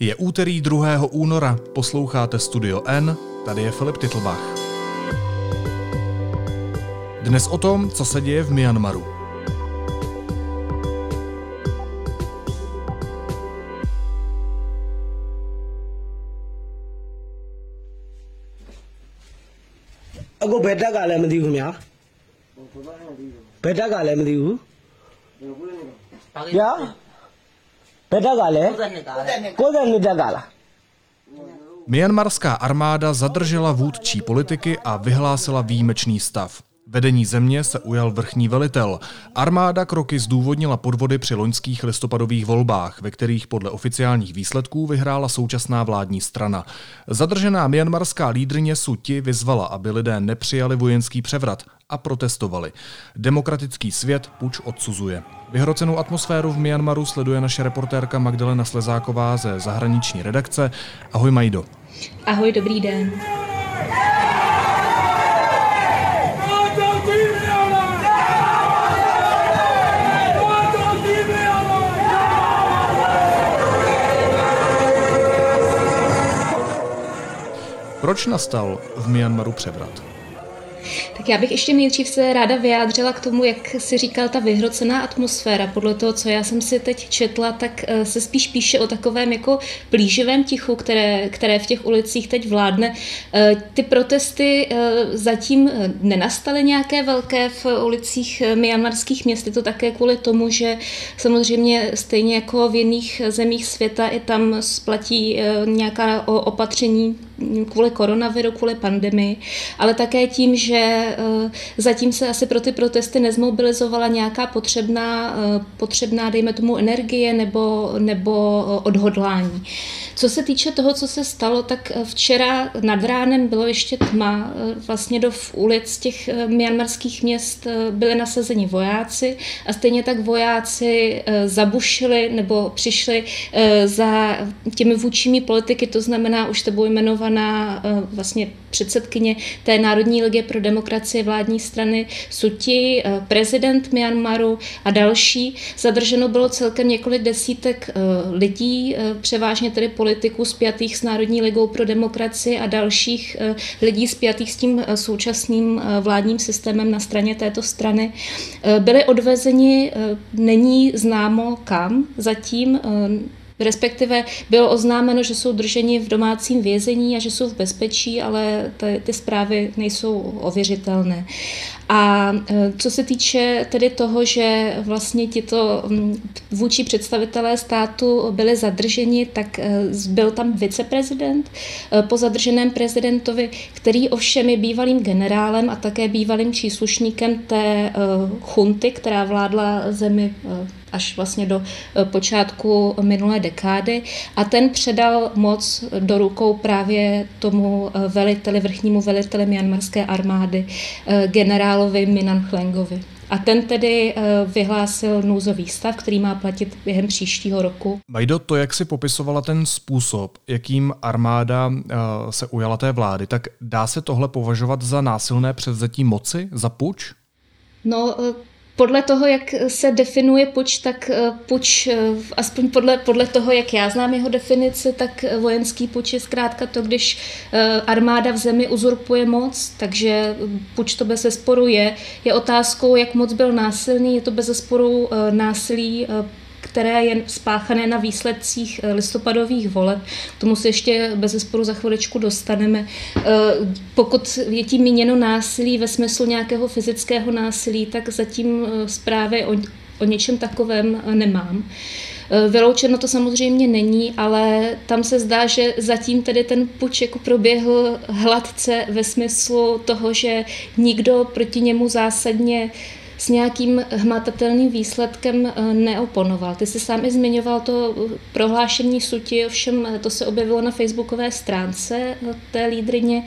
Je úterý 2. února, posloucháte Studio N, tady je Filip Titlbach. Dnes o tom, co se děje v Myanmaru. Já? ဘယ်တက်ကလည်းမသိဘူးဗျာဘယ်တက်ကလည်း62တက်ကလား Myanmarská armáda zadržela vůdčí politiky a vyhlásila výjimečný stav. Vedení země se ujal vrchní velitel. Armáda kroky zdůvodnila podvody při loňských listopadových volbách, ve kterých podle oficiálních výsledků vyhrála současná vládní strana. Zadržená myanmarská lídrně Suti vyzvala, aby lidé nepřijali vojenský převrat a protestovali. Demokratický svět puč odsuzuje. Vyhrocenou atmosféru v Myanmaru sleduje naše reportérka Magdalena Slezáková ze zahraniční redakce. Ahoj Majdo. Ahoj, dobrý den. Proč nastal v Myanmaru převrat? Tak já bych ještě nejdřív se ráda vyjádřila k tomu, jak si říkal ta vyhrocená atmosféra. Podle toho, co já jsem si teď četla, tak eh, se spíš píše o takovém jako plíživém tichu, které, které v těch ulicích teď vládne. Eh, ty protesty eh, zatím nenastaly nějaké velké v ulicích myanmarských měst. Je to také kvůli tomu, že samozřejmě stejně jako v jiných zemích světa i tam splatí nějaká opatření kvůli koronaviru, kvůli pandemii, ale také tím, že eh, zatím se asi pro ty protesty nezmobilizovala nějaká potřebná, eh, potřebná dejme tomu, energie nebo, nebo odhodlání. Co se týče toho, co se stalo, tak eh, včera nad ránem bylo ještě tma. Vlastně do ulic těch myanmarských měst byly nasazeni vojáci a stejně tak vojáci zabušili nebo přišli za těmi vůčími politiky, to znamená už tebou jmenovaná eh, vlastně předsedkyně té Národní ligy pro demokracii vládní strany Suti, eh, prezident Myanmaru a další. Zadrženo bylo celkem několik desítek eh, lidí, převážně tedy politiků spjatých s Národní ligou pro demokracii a dalších lidí spjatých s tím současným vládním systémem na straně této strany. Byli odvezeni, není známo kam, zatím Respektive bylo oznámeno, že jsou drženi v domácím vězení a že jsou v bezpečí, ale ty, ty zprávy nejsou ověřitelné. A e, co se týče tedy toho, že vlastně tito vůči představitelé státu byli zadrženi, tak e, byl tam viceprezident e, po zadrženém prezidentovi, který ovšem je bývalým generálem a také bývalým příslušníkem té chunty, která vládla zemi až vlastně do počátku minulé dekády a ten předal moc do rukou právě tomu veliteli, vrchnímu veliteli myanmarské armády, generál generálovi Minan Chlengovi. A ten tedy eh, vyhlásil nouzový stav, který má platit během příštího roku. Majdo, to, jak si popisovala ten způsob, jakým armáda eh, se ujala té vlády, tak dá se tohle považovat za násilné převzetí moci, za puč? No, eh, podle toho, jak se definuje puč, tak eh, puč, eh, aspoň podle, podle toho, jak já znám jeho definici, tak vojenský puč je zkrátka to, když eh, armáda v zemi uzurpuje moc, takže puč to bez zesporu je. Je otázkou, jak moc byl násilný, je to bez zesporu násilí které je spáchané na výsledcích eh, listopadových voleb. K tomu se ještě bez zesporu za chviličku dostaneme. Eh, pokud je tím míněno násilí ve smyslu nějakého fyzického násilí, tak zatím eh, zprávy o, o něčem takovém nemám. Vyloučeno to samozřejmě není, ale tam se zdá, že zatím tedy ten puč jako proběhl hladce ve smyslu toho, že nikdo proti němu zásadně uh, s nějakým hmatatelným výsledkem eh, neoponoval. Ty jsi sám i zmiňoval to prohlášení suti, ovšem to se objevilo na facebookové stránce eh, té lídrině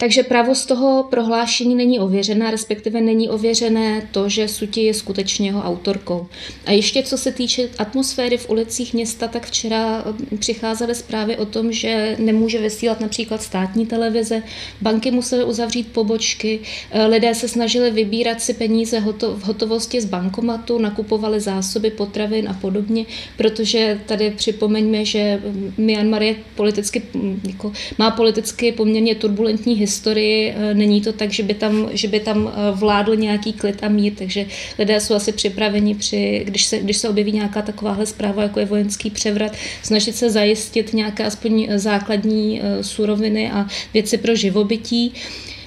Takže pravost toho prohlášení není ověřená, respektive není ověřené to, že Suti je skutečně jeho autorkou. A ještě co se týče atmosféry v ulicích města, tak včera hm, přicházely zprávy o tom, že nemůže vysílat například státní televize, banky musely uzavřít pobočky, eh, lidé se snažili vybírat si peníze v hotovosti z bankomatu, nakupovali zásoby potravin a podobně, protože tady připomeňme, že Myanmar je politicky, hm, jako, má politicky poměrně turbulentní historii, historii. Eh, není to tak, že by tam, že by tam eh, vládl nějaký klid a mír, takže lidé jsou asi připraveni, při, když, se, když se objeví nějaká takováhle zpráva, jako je vojenský převrat, snažit se zajistit nějaké aspoň základní eh, suroviny a věci pro živobytí.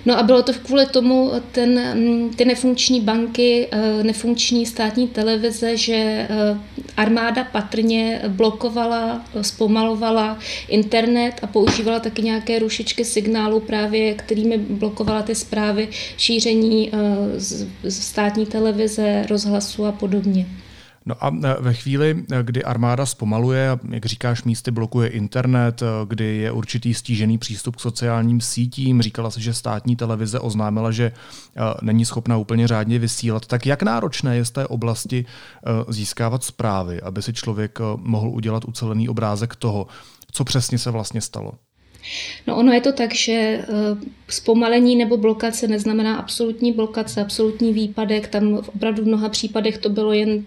No a bylo to kvůli tomu ten, ty nefunkční banky, eh, nefunkční státní televize, že eh, armáda patrně blokovala, zpomalovala internet a používala taky nějaké rušičky signálu právě, kterými blokovala ty zprávy šíření eh, z státní televize, rozhlasu a podobně. No a e, ve chvíli, e, kdy armáda zpomaluje, jak říkáš, místy blokuje internet, e, kdy je určitý stížený přístup k sociálním sítím, říkala se, že státní televize oznámila, že není schopna úplně řádně vysílat, tak jak náročné je z té oblasti získávat zprávy, aby si člověk mohl udělat ucelený obrázek toho, co přesně se vlastně stalo? No ono je to tak, že eh, zpomalení nebo blokace neznamená absolutní blokace, absolutní výpadek. Tam v opravdu v mnoha případech to bylo jen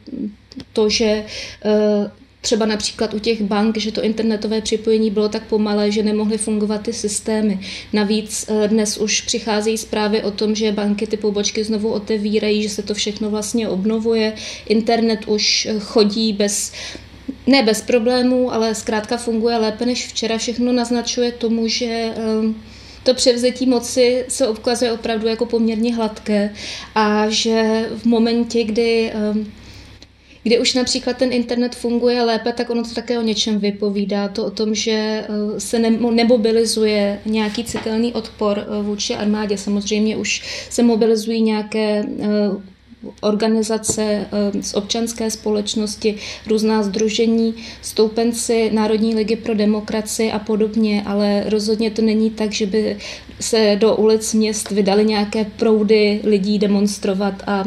to, že eh, třeba například u těch bank, že to internetové připojení bylo tak pomalé, že nemohly fungovat ty systémy. Navíc eh, dnes už přicházejí zprávy o tom, že banky ty pobočky znovu otevírají, že se to všechno vlastně obnovuje. Internet už chodí bez ne bez problémů, ale zkrátka funguje lépe než včera. Všechno naznačuje tomu, že ehm, to převzetí moci se obkazuje opravdu jako poměrně hladké a že v momentě, kdy ehm, kdy už například ten internet funguje lépe, tak ono to také o něčem vypovídá. To o tom, že eh, se nemobilizuje nějaký citelný odpor eh, vůči armádě. Samozřejmě už se mobilizují nějaké eh, organizace eh, z občanské společnosti, různá združení, stoupenci Národní ligy pro demokracii a podobně, ale rozhodně to není tak, že by se do ulic měst vydali nějaké proudy lidí demonstrovat a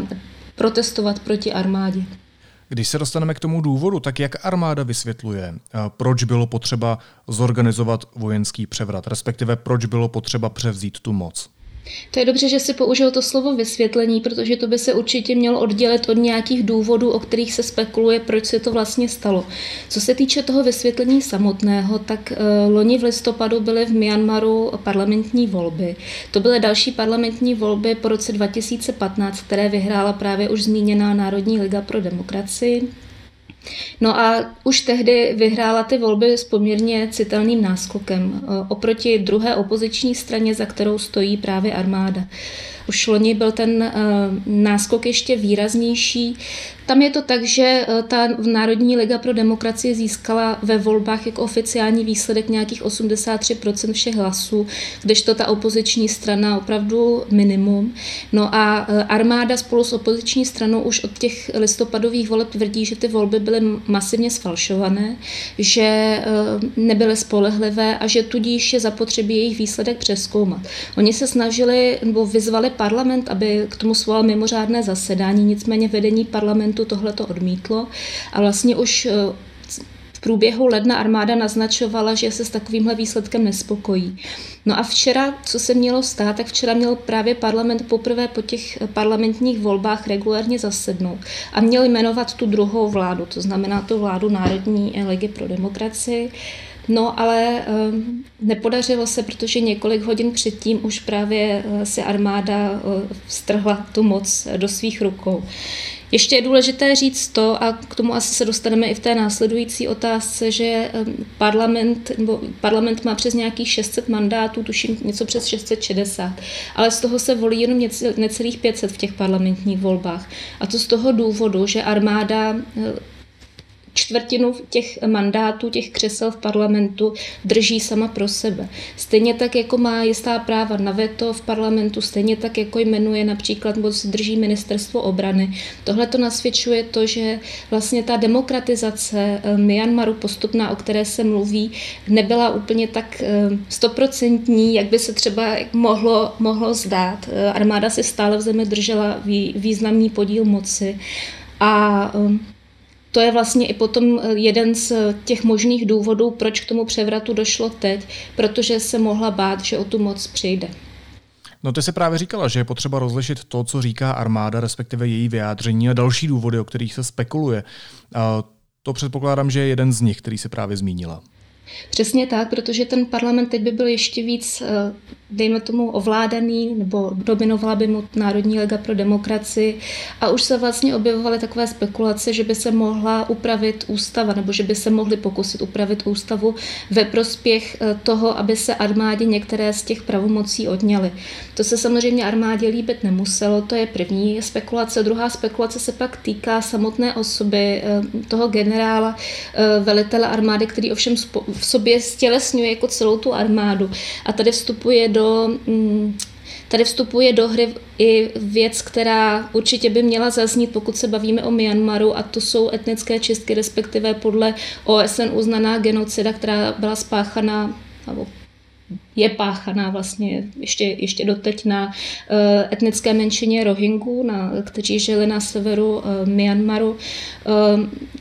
protestovat proti armádě. Když se dostaneme k tomu důvodu, tak jak armáda vysvětluje, eh, proč bylo potřeba zorganizovat vojenský převrat, respektive proč bylo potřeba převzít tu moc? To je dobře, že si použil to slovo vysvětlení, protože to by se určitě mělo oddělit od nějakých důvodů, o kterých se spekuluje, proč se to vlastně stalo. Co se týče toho vysvětlení samotného, tak uh, loni v listopadu byly v Myanmaru parlamentní volby. To byly další parlamentní volby po roce 2015, které vyhrála právě už zmíněná Národní liga pro demokracii. No a už tehdy vyhrála ty volby s poměrně citelným náskokem oproti druhé opoziční straně, za kterou stojí právě armáda. Už loni byl ten náskok ještě výraznější. Tam je to tak, že eh, ta Národní liga pro demokracii získala ve volbách jako oficiální výsledek nějakých 83% všech hlasů, kdežto ta opoziční strana opravdu minimum. No a eh, armáda spolu s opoziční stranou už od těch listopadových voleb tvrdí, že ty volby byly masivně sfalšované, že eh, nebyly spolehlivé a že tudíž je zapotřebí jejich výsledek přeskoumat. Oni se snažili nebo vyzvali parlament, aby k tomu svolal mimořádné zasedání, nicméně vedení parlamentu parlamentu tohleto odmítlo a vlastně už eh, v průběhu ledna armáda naznačovala, že se s takovýmhle výsledkem nespokojí. No a včera, co se mělo stát, tak včera měl právě parlament poprvé po těch parlamentních volbách regulárně zasednout a měl jmenovat tu druhou vládu, to znamená tu vládu Národní ligy pro demokracii. No ale um, nepodařilo se, protože několik hodin předtím už právě uh, si armáda uh, strhla tu moc do svých rukou. Ještě je důležité říct to, a k tomu asi se dostaneme i v té následující otázce, že parlament, nebo parlament má přes nějakých 600 mandátů, tuším něco přes 660, ale z toho se volí jenom necelých 500 v těch parlamentních volbách. A to z toho důvodu, že armáda čtvrtinu těch mandátů, těch křesel v parlamentu drží sama pro sebe. Stejně tak, jako má jistá práva na veto v parlamentu, stejně tak, jako jmenuje například, nebo si drží ministerstvo obrany. Tohle to nasvědčuje to, že vlastně ta demokratizace eh, Myanmaru postupná, o které se mluví, nebyla úplně tak eh, stoprocentní, jak by se třeba mohlo, mohlo zdát. Eh, armáda si stále v zemi držela významný podíl moci a to je vlastně i potom eh, jeden z těch možných důvodů, proč k tomu převratu došlo teď, protože se mohla bát, že o tu moc přijde. No ty se právě říkala, že je potřeba rozlišit to, co říká armáda, respektive její vyjádření a další důvody, o kterých se spekuluje. A to předpokládám, že je jeden z nich, který se právě zmínila. Přesně tak, protože ten parlament teď by byl ještě víc, eh, dejme tomu, ovládaný, nebo dominovala by mu Národní lega pro demokracii a už se vlastně objevovaly takové spekulace, že by se mohla upravit ústava, nebo že by se mohli pokusit upravit ústavu ve prospěch eh, toho, aby se armádě některé z těch pravomocí odněly. To se samozřejmě armádě líbit nemuselo, to je první spekulace. Druhá spekulace se pak týká samotné osoby eh, toho generála, velitele armády, který ovšem v sobě stělesňuje jako celou tu armádu. A tady vstupuje do mm, Tady vstupuje do hry i věc, která určitě by měla zaznít, pokud se bavíme o Myanmaru, a to jsou etnické čistky, respektive podle OSN uznaná genocida, která byla spáchaná, nebo je páchaná vlastně ještě, ještě doteď na uh, etnické menšině Rohingů, na, kteří žili na severu uh, Myanmaru. Uh,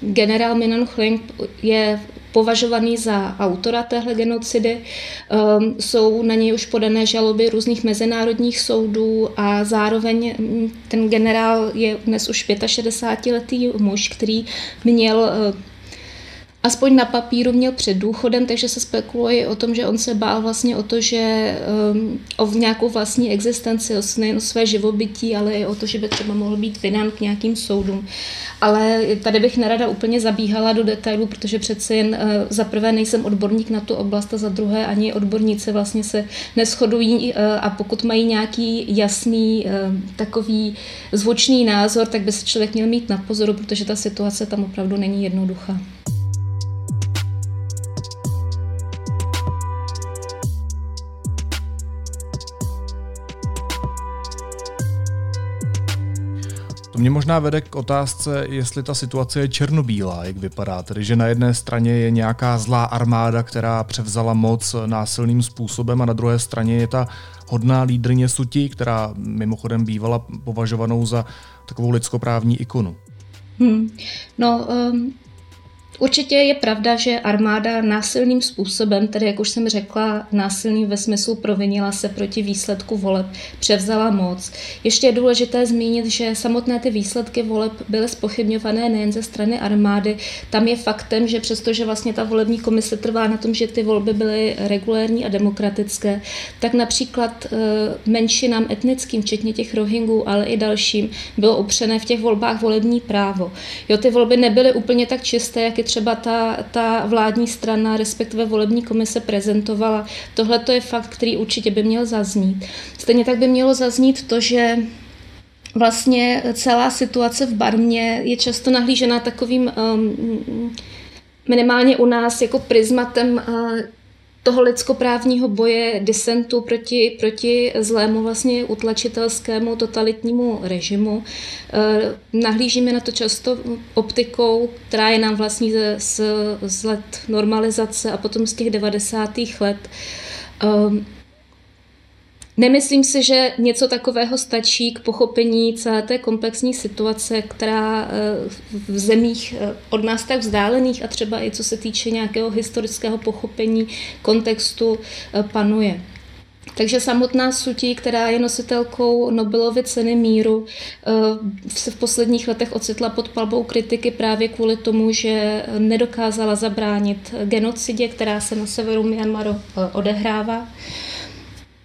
generál Minan Hleng je považovaný za autora téhle genocidy. Um, jsou na něj už podané žaloby různých mezinárodních soudů a zároveň mm, ten generál je dnes už 65-letý muž, který měl uh, aspoň na papíru měl před důchodem, takže se spekuluje o tom, že on se bál vlastně o to, že um, o nějakou vlastní existenci, nejen o své živobytí, ale i o to, že by třeba mohl být vydán k nějakým soudům. Ale tady bych nerada úplně zabíhala do detailů, protože přece jen uh, za prvé nejsem odborník na tu oblast a za druhé ani odborníci vlastně se neschodují uh, a pokud mají nějaký jasný uh, takový zvučný názor, tak by se člověk měl mít na pozoru, protože ta situace tam opravdu není jednoduchá. To mě možná vede k otázce, jestli ta situace je černobílá, jak vypadá. Tedy, že na jedné straně je nějaká zlá armáda, která převzala moc násilným způsobem a na druhé straně je ta hodná lídrně Suti, která mimochodem bývala považovanou za takovou lidskoprávní ikonu. Hmm. No, um, Určitě je pravda, že armáda násilným způsobem, tedy jak už jsem řekla, násilným ve smyslu provinila se proti výsledku voleb, převzala moc. Ještě je důležité zmínit, že samotné ty výsledky voleb byly spochybňované nejen ze strany armády. Tam je faktem, že přestože vlastně ta volební komise trvá na tom, že ty volby byly regulérní a demokratické, tak například e, menšinám etnickým, včetně těch Rohingů, ale i dalším, bylo upřené v těch volbách volební právo. Jo, ty volby nebyly úplně tak čisté, jak je třeba ta, ta vládní strana, respektive volební komise prezentovala. Tohle to je fakt, který určitě by měl zaznít. Stejně tak by mělo zaznít to, že vlastně celá situace v Barmě je často nahlížena takovým um, minimálně u nás jako prismatem uh, toho lidskoprávního boje, disentu proti, proti zlému vlastně utlačitelskému totalitnímu režimu. Eh, nahlížíme na to často optikou, která je nám vlastní z, z let normalizace a potom z těch 90. let. Nemyslím si, že něco takového stačí k pochopení celé té komplexní situace, která eh, v zemích eh, od nás tak vzdálených a třeba i co se týče nějakého historického pochopení kontextu eh, panuje. Takže samotná Sutí, která je nositelkou Nobelovy ceny míru, se v posledních letech ocitla pod palbou kritiky právě kvůli tomu, že nedokázala zabránit genocidě, která se na severu Myanmaru odehrává.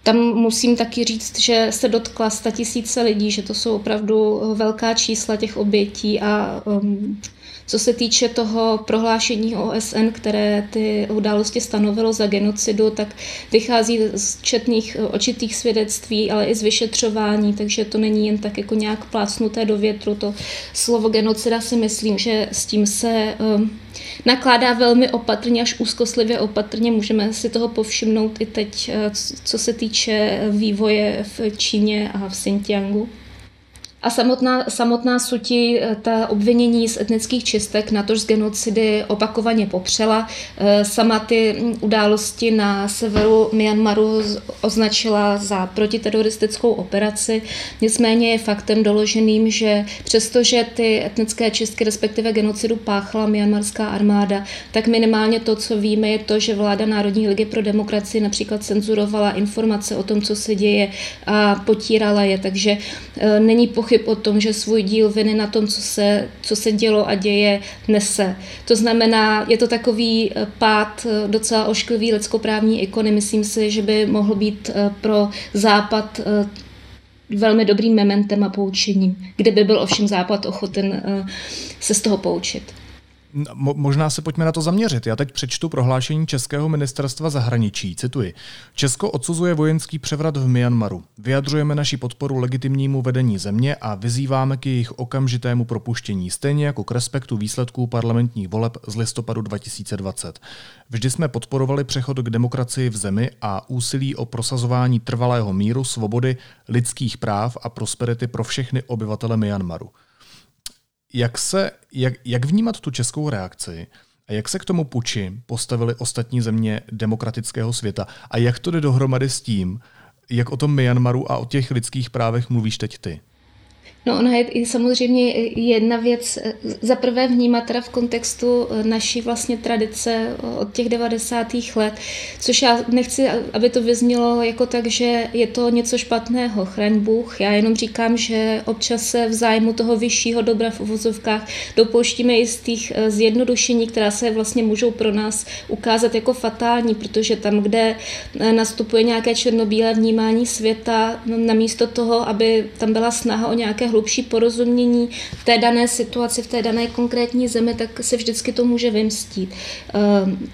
Tam musím taky říct, že se dotkla tisíce lidí, že to jsou opravdu velká čísla těch obětí a um, Co se týče toho prohlášení OSN, které ty události stanovilo za genocidu, tak vychází z četných očitých svědectví, ale i z vyšetřování, takže to není jen tak jako nějak plásnuté do větru. To slovo genocida si myslím, že s tím se um, nakládá velmi opatrně, až úzkoslivě opatrně. Můžeme si toho povšimnout i teď, uh, co se týče vývoje v Číně a v Xinjiangu. A samotná, samotná Suti eh, ta obvinění z etnických čistek, na to z genocidy opakovaně popřela. Eh, sama ty hm, události na severu Myanmaru označila za protiteroristickou operaci. Nicméně je faktem doloženým, že přestože ty etnické čistky, respektive genocidu páchala myanmarská armáda, tak minimálně to, co víme, je to, že vláda Národní ligy pro demokracii například cenzurovala informace o tom, co se děje a potírala je. Takže eh, není pochyb pochyb o tom, že svůj díl viny na tom, co se, co se dělo a děje, nese. To znamená, je to takový eh, pád eh, docela ošklivý lidskoprávní ikony. Myslím si, že by mohl být eh, pro Západ velmi dobrým mementem a poučením, kde by byl ovšem Západ ochoten se z toho poučit. Možná se pojďme na to zaměřit. Já teď přečtu prohlášení Českého ministerstva zahraničí. Cituji. Česko odsuzuje vojenský převrat v Myanmaru. Vyjadřujeme naši podporu legitimnímu vedení země a vyzýváme k jejich okamžitému propuštění, stejně jako k respektu výsledků parlamentních voleb z listopadu 2020. Vždy jsme podporovali přechod k demokracii v zemi a úsilí o prosazování trvalého míru, svobody, lidských práv a prosperity pro všechny obyvatele Myanmaru. Jak, se, jak, jak vnímat tu českou reakci a jak se k tomu puči postavili ostatní země demokratického světa a jak to jde dohromady s tím, jak o tom Myanmaru a o těch lidských právech mluvíš teď ty? No ona je i samozřejmě jedna věc, eh, za prvé vnímat teda v kontextu eh, naší vlastně tradice eh, od těch 90. let, což já nechci, aby to vyznělo jako tak, že je to něco špatného, chraň Bůh. Já jenom říkám, že občas se v zájmu toho vyššího dobra v uvozovkách dopouštíme jistých zjednodušení, která se vlastně můžou pro nás ukázat jako fatální, protože tam, kde nastupuje nějaké černobílé vnímání světa, no, namísto toho, aby tam byla snaha o nějaké hlubší porozumění v té dané situaci, v té dané konkrétní zemi, tak se vždycky to může vymstít. Ehm,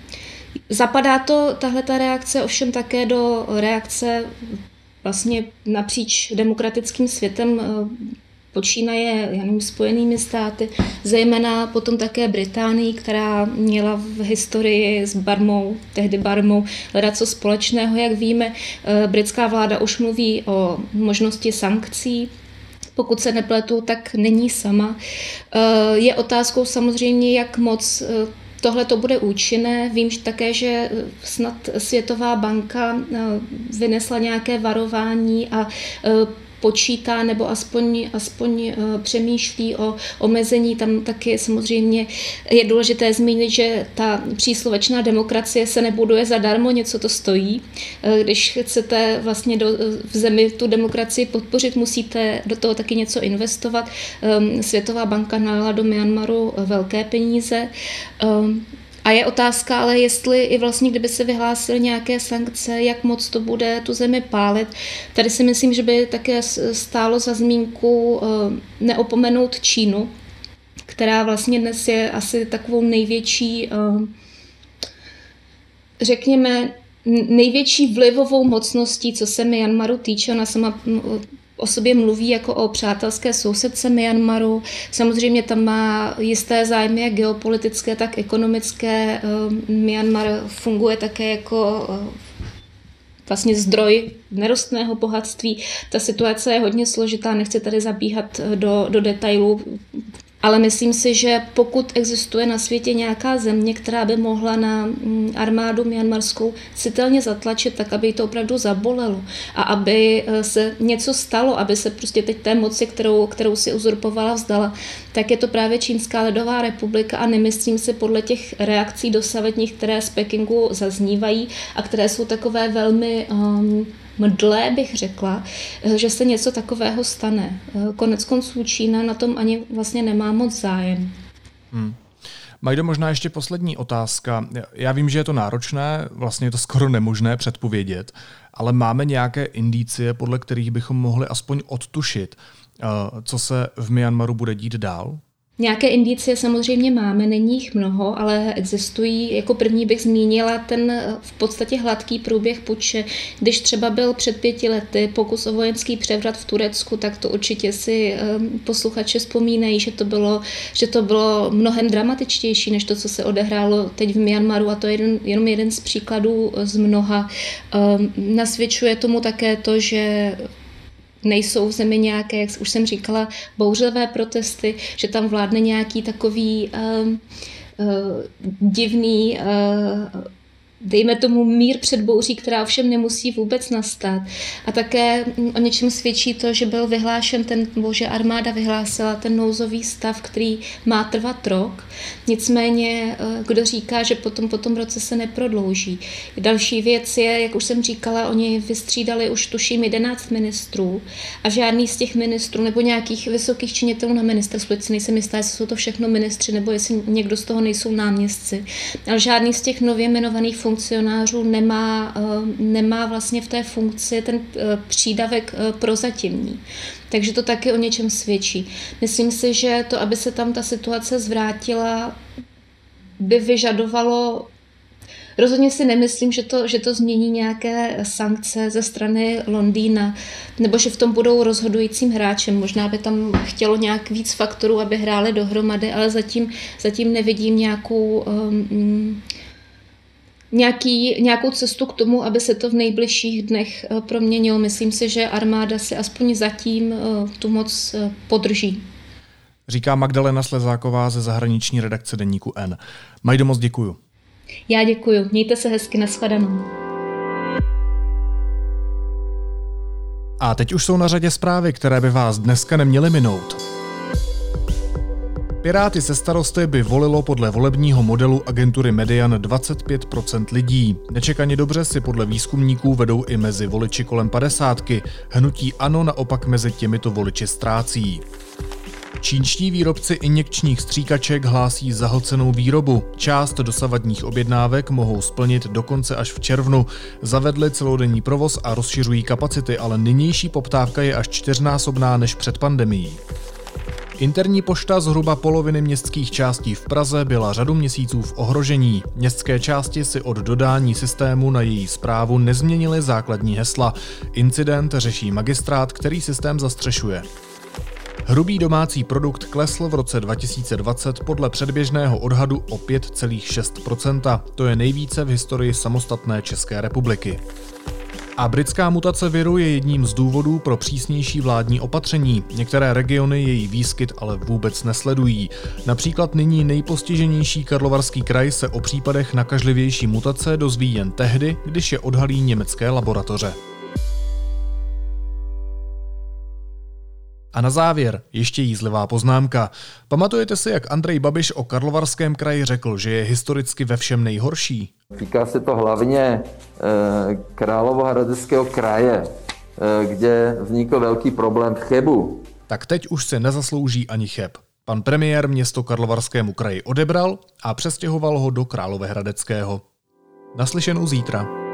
zapadá to, tahle ta reakce, ovšem také do reakce vlastně napříč demokratickým světem ehm, počínaje nevím, spojenými státy, zejména potom také Británii, která měla v historii s Barmou, tehdy Barmou, hledat co společného. Jak víme, ehm, britská vláda už mluví o možnosti sankcí pokud se nepletu, tak není sama. Eh, je otázkou samozřejmě, jak moc eh, Tohle to bude účinné. Vím také, že eh, snad Světová banka vynesla nějaké varování a počítá nebo aspoň, aspoň eh, přemýšlí o omezení. Tam taky samozřejmě je důležité zmínit, že ta příslovečná demokracie se nebuduje zadarmo, něco to stojí. Eh, když chcete vlastně do, v zemi tu demokracii podpořit, musíte do toho taky něco investovat. Ehm, Světová banka nalila do Myanmaru velké peníze. A je otázka ale, jestli i vlastně, kdyby se vyhlásily nějaké sankce, jak moc to bude tu zemi pálit. Tady si myslím, že by také stálo za zmínku eh, neopomenout Čínu, která vlastně dnes je asi takovou největší, eh, řekněme, největší vlivovou mocností, co se Myanmaru týče. Ona sama o sobě mluví jako o přátelské sousedce Myanmaru. Samozřejmě tam má jisté zájmy, jak geopolitické, tak ekonomické. Eh, Myanmar funguje také jako eh, vlastně zdroj nerostného bohatství. Ta situace je hodně složitá, nechci tady zabíhat eh, do, do detailů. Ale myslím si, že pokud existuje na světě nějaká země, která by mohla na mm, armádu myanmarskou citelně zatlačit, tak aby to opravdu zabolelo. A aby eh, se něco stalo, aby se prostě teď té moci, kterou, kterou si uzurpovala, vzdala, tak je to právě Čínská ledová republika a nemyslím si podle těch reakcí dosavadních, které z Pekingu zaznívají a které jsou takové velmi um, mdlé bych řekla, eh, že se něco takového stane. Eh, konec konců Čína na tom ani vlastně nemá moc zájem. Hmm. Majdo, možná ještě poslední otázka. Já vím, že je to náročné, vlastně je to skoro nemožné předpovědět, ale máme nějaké indicie, podle kterých bychom mohli aspoň odtušit, eh, co se v Myanmaru bude dít dál? Nějaké indicie samozřejmě máme, není jich mnoho, ale existují. Jako první bych zmínila ten eh, v podstatě hladký průběh puče. Když třeba byl před pěti lety pokus o vojenský převrat v Turecku, tak to určitě si ehm, posluchači vzpomínají, že to bylo, že to bylo mnohem dramatičtější než to, co se odehrálo teď v Myanmaru a to je jeden, jenom jeden z příkladů z mnoha. Ehm, nasvědčuje tomu také to, že nejsou v zemi nějaké, jak už jsem říkala, bouřlivé protesty, že tam vládne nějaký takový uh, uh, divný uh, dejme tomu mír před bouří, která ovšem nemusí vůbec nastat. A také o něčem svědčí to, že byl vyhlášen ten, nebo že armáda vyhlásila ten nouzový stav, který má trvat rok. Nicméně, eh, kdo říká, že potom po tom roce se neprodlouží. Další věc je, jak už jsem říkala, oni vystřídali už tuším 11 ministrů a žádný z těch ministrů nebo nějakých vysokých činitelů na ministerstvu, teď si nejsem jistá, jestli jsou to všechno ministři nebo jestli někdo z toho nejsou náměstci, ale žádný z těch nově jmenovaných funkcionářů nemá, eh, nemá vlastně v té funkci ten eh, přídavek eh, prozatímní. Takže to taky o něčem svědčí. Myslím si, že to, aby se tam ta situace zvrátila, by vyžadovalo Rozhodně si nemyslím, že to, že to změní nějaké sankce ze strany Londýna, nebo že v tom budou rozhodujícím hráčem. Možná by tam chtělo nějak víc faktorů, aby hráli dohromady, ale zatím, zatím nevidím nějakou um, nějaký, nějakou cestu k tomu, aby se to v nejbližších dnech eh, proměnilo. Myslím si, že armáda si aspoň zatím eh, tu moc eh, podrží. Říká Magdalena Slezáková ze zahraniční redakce Deníku N. Majdo, moc děkuju. Já děkuju. Mějte se hezky, nashledanou. A teď už jsou na řadě zprávy, které by vás dneska neměly minout. Piráty se starosty by volilo podle volebního modelu agentury Median 25% lidí. Nečekaně dobře si podle výzkumníků vedou i mezi voliči kolem padesátky. Hnutí ANO naopak mezi těmito voliči ztrácí. Čínští výrobci injekčních stříkaček hlásí zahlcenou výrobu. Část dosavadních objednávek mohou splnit dokonce až v červnu. Zavedli celodenní provoz a rozšiřují kapacity, ale nynější poptávka je až čtyřnásobná než před pandemií. Interní pošta zhruba poloviny městských částí v Praze byla řadu měsíců v ohrožení. Městské části si od dodání systému na její zprávu nezměnily základní hesla. Incident řeší magistrát, který systém zastřešuje. Hrubý domácí produkt klesl v roce 2020 podle předběžného odhadu o 5,6% To je nejvíce v historii samostatné České republiky. A britská mutace viru je jedním z důvodů pro přísnější vládní opatření. Některé regiony její výskyt ale vůbec nesledují. Například nyní nejpostiženější Karlovarský kraj se o případech nakažlivější mutace dozví jen tehdy, když je odhalí německé laboratoře. A na závěr ještě jízlivá poznámka. Pamatujete si, jak Andrej Babiš o Karlovarském kraji řekl, že je historicky ve všem nejhorší? Týká se to hlavně e, Královohradeckého kraje, e, kde vznikl velký problém v Chebu. Tak teď už se nezaslouží ani Cheb. Pan premiér město Karlovarskému kraji odebral a přestěhoval ho do Královéhradeckého. Naslyšenou zítra.